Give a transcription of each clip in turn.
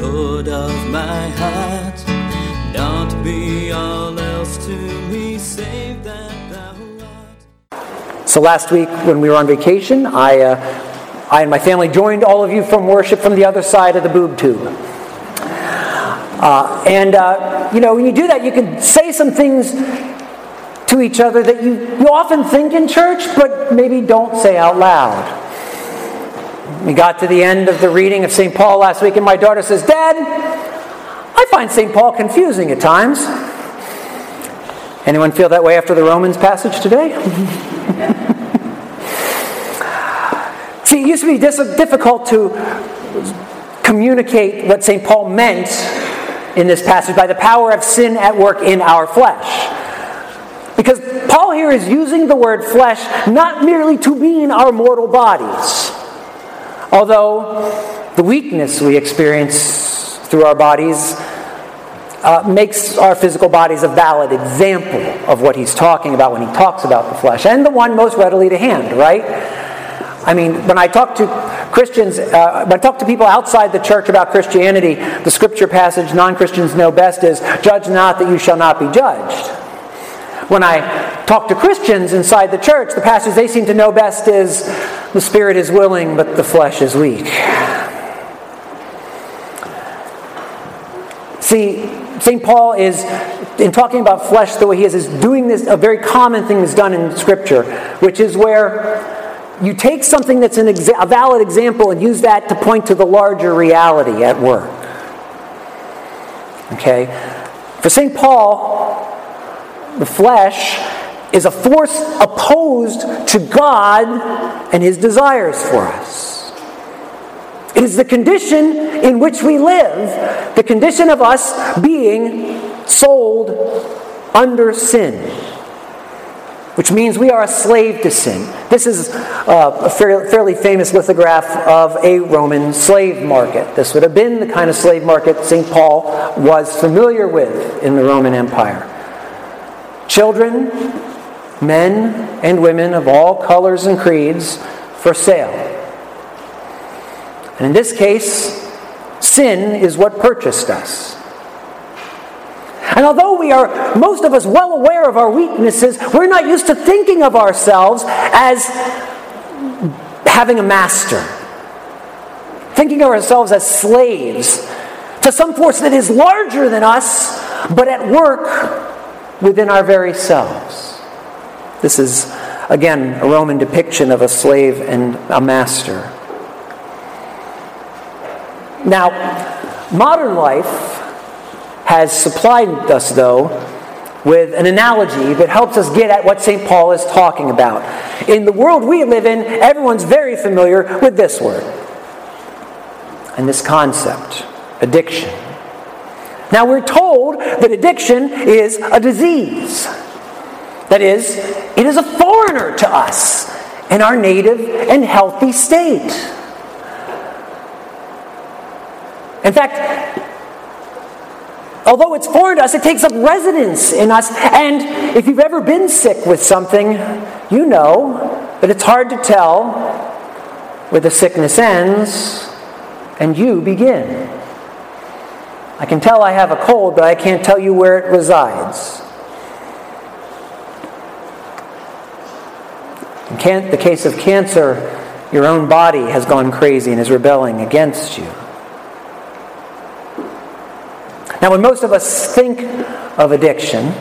Lord of my heart. Not be all else to me, save that thou art. So last week when we were on vacation, I, uh, I and my family joined all of you from worship from the other side of the boob tube. Uh, and, uh, you know, when you do that, you can say some things to each other that you, you often think in church, but maybe don't say out loud. We got to the end of the reading of St. Paul last week, and my daughter says, Dad, I find St. Paul confusing at times. Anyone feel that way after the Romans passage today? See, it used to be difficult to communicate what St. Paul meant in this passage by the power of sin at work in our flesh. Because Paul here is using the word flesh not merely to mean our mortal bodies, although the weakness we experience through our bodies uh, makes our physical bodies a valid example of what he's talking about when he talks about the flesh, and the one most readily to hand, right? I mean, when I talk to Christians, uh, when I talk to people outside the church about Christianity, the scripture passage non Christians know best is, Judge not that you shall not be judged. When I talk to Christians inside the church, the passage they seem to know best is, The spirit is willing, but the flesh is weak. See, St. Paul is, in talking about flesh the way he is, is doing this, a very common thing that's done in Scripture, which is where you take something that's an exa- a valid example and use that to point to the larger reality at work. Okay? For St. Paul, the flesh is a force opposed to God and his desires for us. It is the condition in which we live, the condition of us being sold under sin which means we are a slave to sin. This is uh, a fairly famous lithograph of a Roman slave market. This would have been the kind of slave market St. Paul was familiar with in the Roman Empire. Children, men, and women of all colors and creeds for sale. And in this case, sin is what purchased us. And although we are, most of us, well aware of our weaknesses, we're not used to thinking of ourselves as having a master. Thinking of ourselves as slaves to some force that is larger than us, but at work within our very selves. This is, again, a Roman depiction of a slave and a master. Now, modern life has supplied us, though, with an analogy that helps us get at what St. Paul is talking about. In the world we live in, everyone's very familiar with this word and this concept addiction. Now, we're told that addiction is a disease. That is, it is a foreigner to us in our native and healthy state. In fact, although it's foreign to us, it takes up residence in us. And if you've ever been sick with something, you know that it's hard to tell where the sickness ends and you begin. I can tell I have a cold, but I can't tell you where it resides. In the case of cancer, your own body has gone crazy and is rebelling against you. Now, when most of us think of addiction,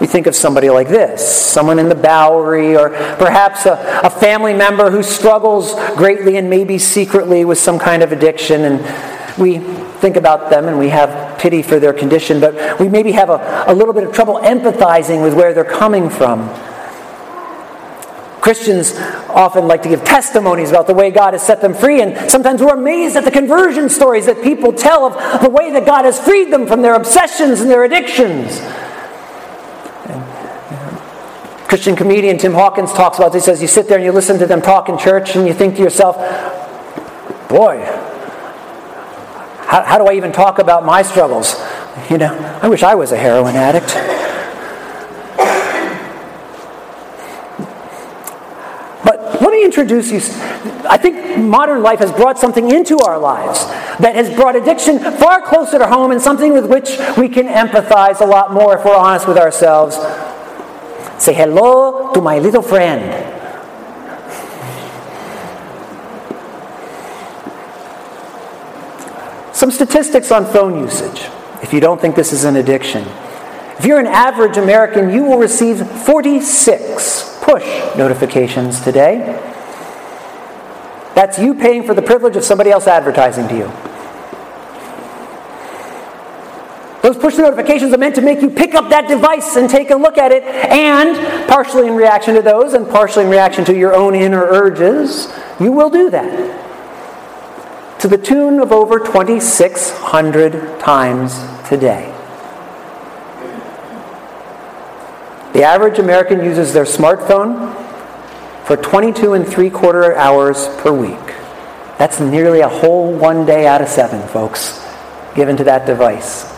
we think of somebody like this someone in the Bowery, or perhaps a, a, family member who struggles greatly and maybe secretly with some kind of addiction. And we think about them and we have pity for their condition, but we maybe have a, a little bit of trouble empathizing with where they're coming from. Christians often like to give testimonies about the way God has set them free, and sometimes we're amazed at the conversion stories that people tell of the way that God has freed them from their obsessions and their addictions. Christian comedian Tim Hawkins talks about this. He says, You sit there and you listen to them talk in church, and you think to yourself, Boy, how, how do I even talk about my struggles? You know, I wish I was a heroin addict. me introduce you. I think modern life has brought something into our lives that has brought addiction far closer to home and something with which we can empathize a lot more if we're honest with ourselves. Say hello to my little friend. Some statistics on phone usage, if you don't think this is an addiction. If you're an average American, you will receive 46 push notifications today. That's you paying for the privilege of somebody else advertising to you. Those push notifications are meant to make you pick up that device and take a look at it, and partially in reaction to those, and partially in reaction to your own inner urges, you will do that. To the tune of over 2,600 times today. The average American uses their smartphone for 22 and three quarter hours per week. That's nearly a whole one day out of seven, folks, given to that device.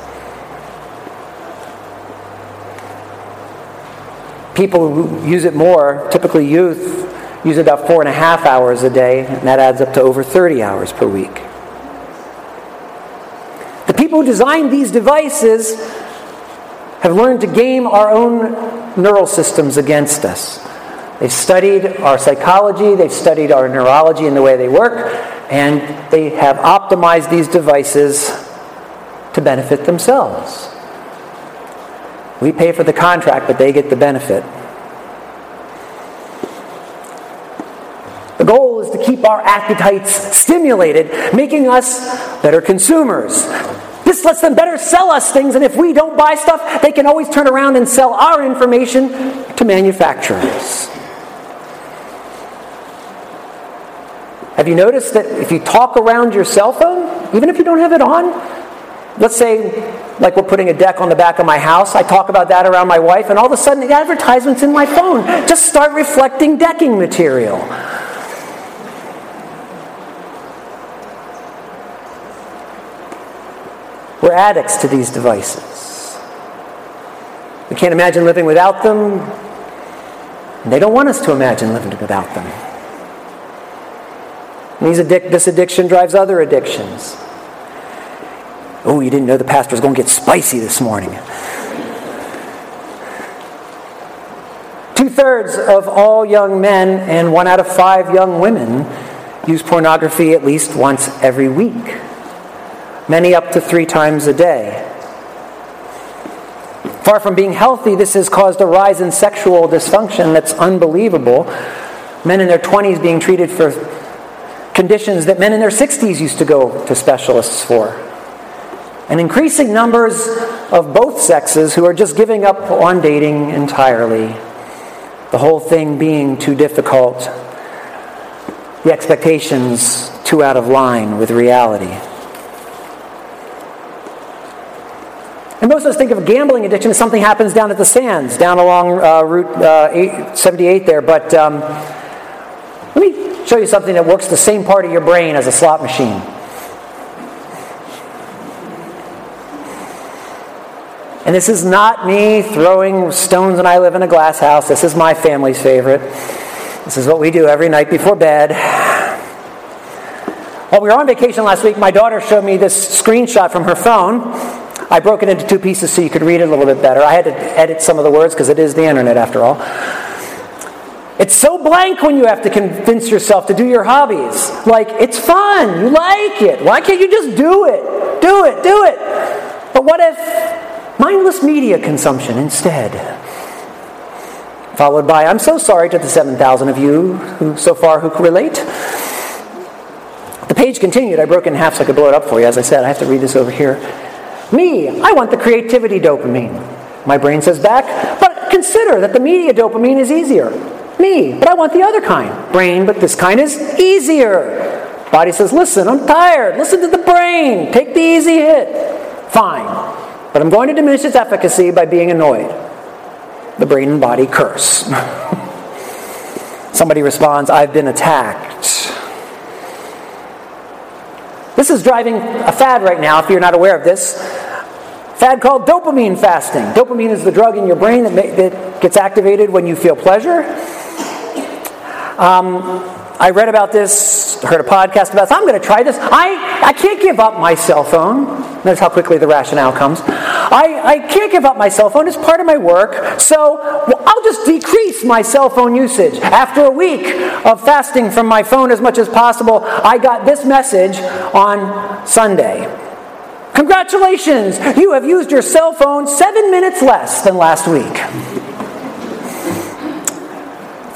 People who use it more, typically youth, use it about four and a half hours a day, and that adds up to over 30 hours per week. The people who designed these devices have learned to game our own neural systems against us. They've studied our psychology, they've studied our neurology and the way they work, and they have optimized these devices to benefit themselves. We pay for the contract, but they get the benefit. The goal is to keep our appetites stimulated, making us better consumers, this lets them better sell us things, and if we don't buy stuff, they can always turn around and sell our information to manufacturers. Have you noticed that if you talk around your cell phone, even if you don't have it on, let's say, like we're putting a deck on the back of my house, I talk about that around my wife, and all of a sudden the advertisements in my phone just start reflecting decking material. We're addicts to these devices. We can't imagine living without them. They don't want us to imagine living without them. Addic- this addiction drives other addictions. Oh, you didn't know the pastor was going to get spicy this morning. Two thirds of all young men and one out of five young women use pornography at least once every week many up to three times a day. Far from being healthy, this has caused a rise in sexual dysfunction that's unbelievable. Men in their 20s being treated for conditions that men in their 60s used to go to specialists for. And increasing numbers of both sexes who are just giving up on dating entirely. The whole thing being too difficult. The expectations too out of line with reality. And most of us think of gambling addiction as something happens down at the sands, down along uh, Route uh, 8, 78 there. But um, let me show you something that works the same part of your brain as a slot machine. And this is not me throwing stones and I live in a glass house. This is my family's favorite. This is what we do every night before bed. While we were on vacation last week, my daughter showed me this screenshot from her phone I broke it into two pieces so you could read it a little bit better. I had to edit some of the words because it is the internet after all. It's so blank when you have to convince yourself to do your hobbies. Like, it's fun, you like it. Why can't you just do it? Do it, do it. But what if mindless media consumption instead? Followed by, I'm so sorry to the 7,000 of you who so far who relate. The page continued. I broke in half so I could blow it up for you. As I said, I have to read this over here. Me, I want the creativity dopamine. My brain says back, but consider that the media dopamine is easier. Me, but I want the other kind. Brain, but this kind is easier. Body says, Listen, I'm tired. Listen to the brain. Take the easy hit. Fine. But I'm going to diminish its efficacy by being annoyed. The brain and body curse. Somebody responds, I've been attacked. This is driving a fad right now, if you're not aware of this. Fad called dopamine fasting. Dopamine is the drug in your brain that, that gets activated when you feel pleasure. Um, I read about this, heard a podcast about this. I'm going to try this. I, I can't give up my cell phone. Notice how quickly the rationale comes. I, I can't give up my cell phone. It's part of my work. So I'll just decrease my cell phone usage. After a week of fasting from my phone as much as possible, I got this message on Sunday. Congratulations! You have used your cell phone seven minutes less than last week.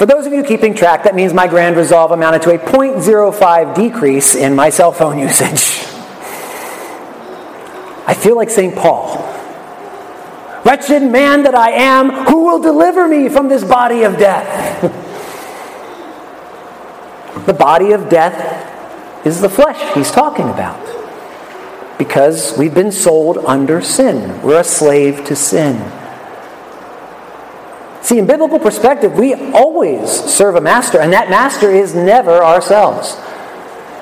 For those of you keeping track, that means my grand resolve amounted to a 0.05 decrease in my cell phone usage. I feel like St. Paul. Wretched man that I am, who will deliver me from this body of death? the body of death is the flesh he's talking about. Because we've been sold under sin. We're a slave to sin. See, in biblical perspective, we always serve a master, and that master is never ourselves.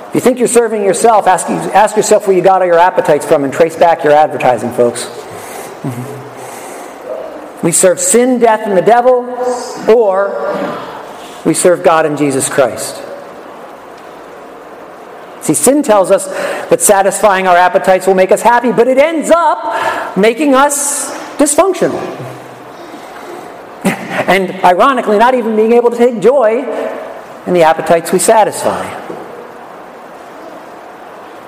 If you think you're serving yourself, ask, ask yourself where you got all your appetites from and trace back your advertising, folks. Mm-hmm. We serve sin, death, and the devil, or we serve God and Jesus Christ. See, sin tells us that satisfying our appetites will make us happy, but it ends up making us dysfunctional and ironically, not even being able to take joy in the appetites we satisfy.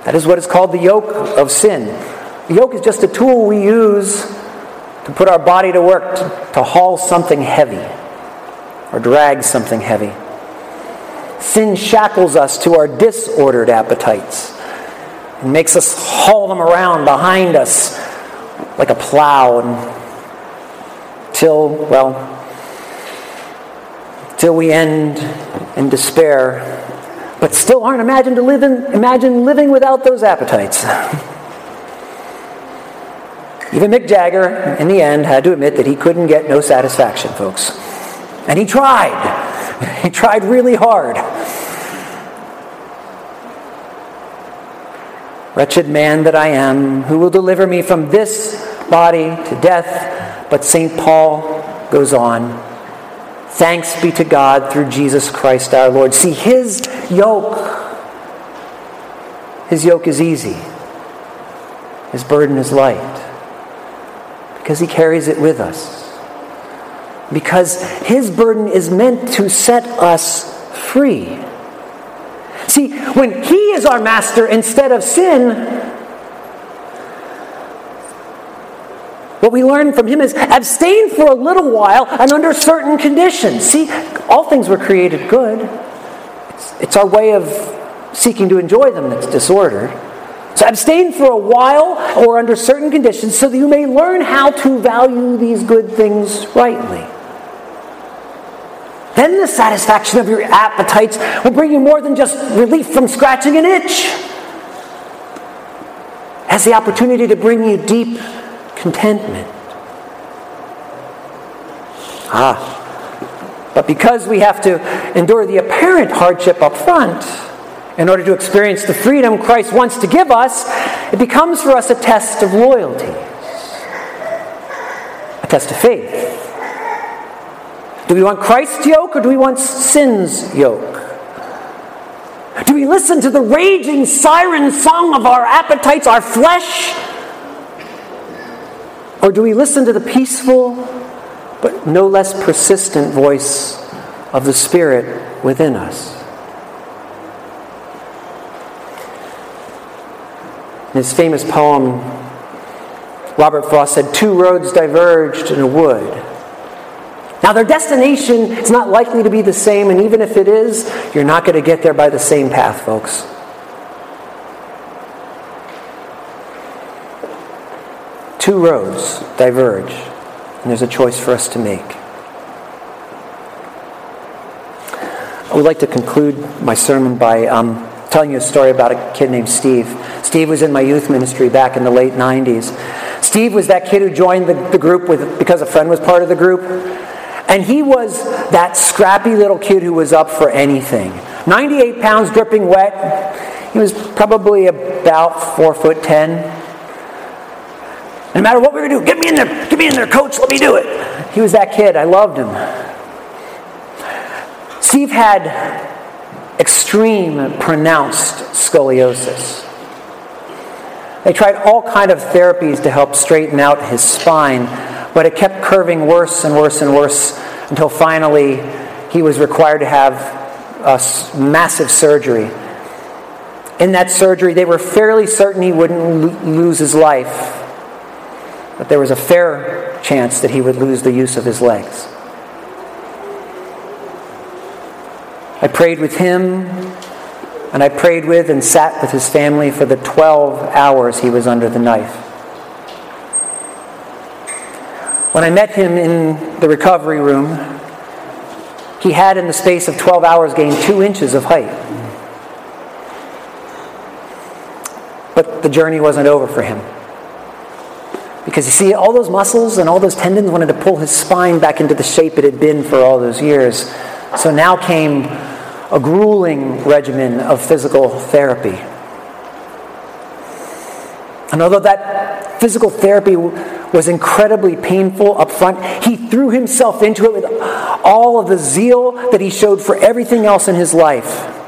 That is what is called the yoke of sin. The yoke is just a tool we use to put our body to work, to, to haul something heavy or drag something heavy. Sin shackles us to our disordered appetites and makes us haul them around behind us like a plow until, well, till we end in despair, but still aren't imagined to live in, imagine living without those appetites. Even Mick Jagger, in the end, had to admit that he couldn't get no satisfaction, folks. And he tried. He tried really hard. Wretched man that I am, who will deliver me from this body to death? But St. Paul goes on Thanks be to God through Jesus Christ our Lord. See, his yoke, his yoke is easy, his burden is light, because he carries it with us. Because his burden is meant to set us free. See, when he is our master instead of sin, What we learn from him is abstain for a little while and under certain conditions. See, all things were created good. It's, it's our way of seeking to enjoy them that's disordered. So abstain for a while or under certain conditions so that you may learn how to value these good things rightly. Then the satisfaction of your appetites will bring you more than just relief from scratching an itch. Has the opportunity to bring you deep contentment. Ah, but because we have to endure the apparent hardship up front in order to experience the freedom Christ wants to give us, it becomes for us a test of loyalty, a test of faith. Do we want Christ's yoke or do we want sin's yoke? Do we listen to the raging siren song of our appetites, our flesh? Or do we listen to the peaceful but no less persistent voice of the Spirit within us? In his famous poem, Robert Frost said, Two roads diverged in a wood. Now, their destination is not likely to be the same, and even if it is, you're not going to get there by the same path, folks. Two roads diverge, and there's a choice for us to make. I would like to conclude my sermon by um, telling you a story about a kid named Steve. Steve was in my youth ministry back in the late 90s. Steve was that kid who joined the, the group with, because a friend was part of the group. And he was that scrappy little kid who was up for anything. 98 pounds dripping wet. He was probably about four foot ten. No matter what we were doing, get me in there, get me in there, coach, let me do it. He was that kid. I loved him. Steve had extreme pronounced scoliosis. They tried all kind of therapies to help straighten out his spine, but it kept curving worse and worse and worse until finally he was required to have a massive surgery. In that surgery, they were fairly certain he wouldn't lose his life, but there was a fair chance that he would lose the use of his legs. I prayed with him, and I prayed with and sat with his family for the 12 hours he was under the knife. When I met him in the recovery room, he had, in the space of 12 hours, gained two inches of height. But the journey wasn't over for him. Because you see, all those muscles and all those tendons wanted to pull his spine back into the shape it had been for all those years. So now came a grueling regimen of physical therapy. And although that physical therapy was incredibly painful up front, he threw himself into it with all of the zeal that he showed for everything else in his life.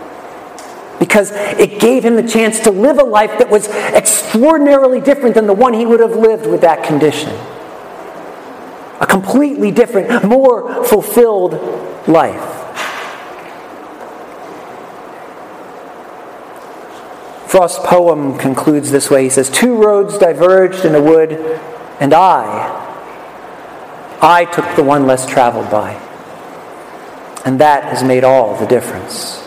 Because it gave him the chance to live a life that was extraordinarily different than the one he would have lived with that condition. A completely different, more fulfilled life. Frost's poem concludes this way. He says, Two roads diverged in a wood, and I, I took the one less traveled by. And that has made all the difference.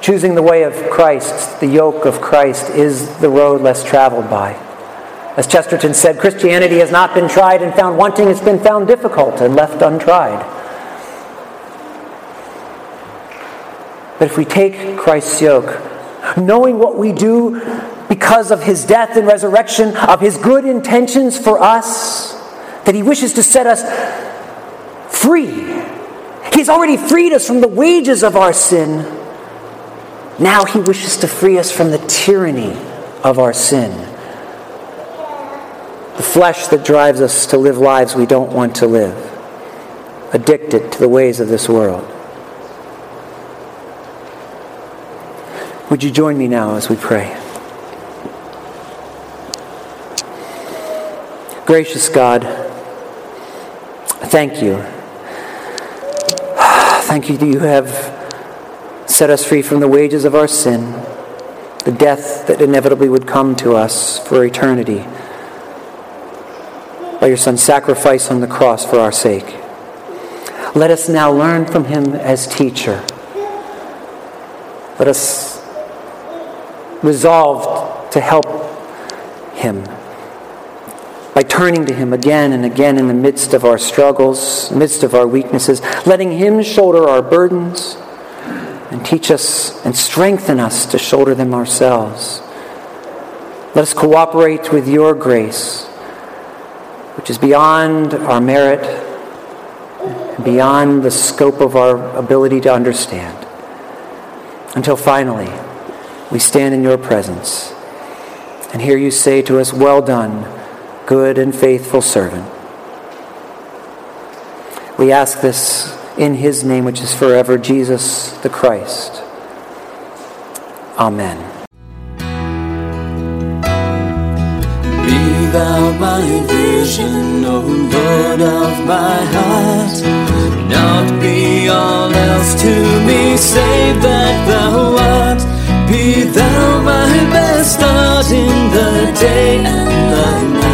Choosing the way of Christ, the yoke of Christ, is the road less traveled by. As Chesterton said, Christianity has not been tried and found wanting, it's been found difficult and left untried. But if we take Christ's yoke, knowing what we do because of his death and resurrection, of his good intentions for us, that he wishes to set us free. He's already freed us from the wages of our sin. Now he wishes to free us from the tyranny of our sin. The flesh that drives us to live lives we don't want to live, addicted to the ways of this world. Would you join me now as we pray? Gracious God, thank you. Thank you that you have set us free from the wages of our sin, the death that inevitably would come to us for eternity by your Son's sacrifice on the cross for our sake. Let us now learn from him as teacher. Let us resolved to help him by turning to him again and again in the midst of our struggles, midst of our weaknesses, letting him shoulder our burdens and teach us and strengthen us to shoulder them ourselves. Let us cooperate with your grace, which is beyond our merit, beyond the scope of our ability to understand, until finally, we stand in your presence and hear you say to us, Well done, good and faithful servant. We ask this in his name, which is forever Jesus the Christ. Amen. Be thou my vision, O Lord of my heart. Not be all else to me, save that thou art. Be thou my best start in the day and the night.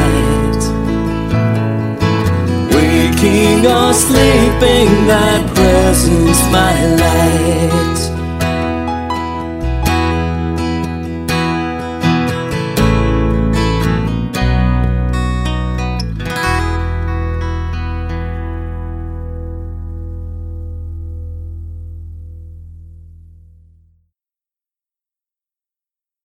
Waking or sleeping, thy presence my light.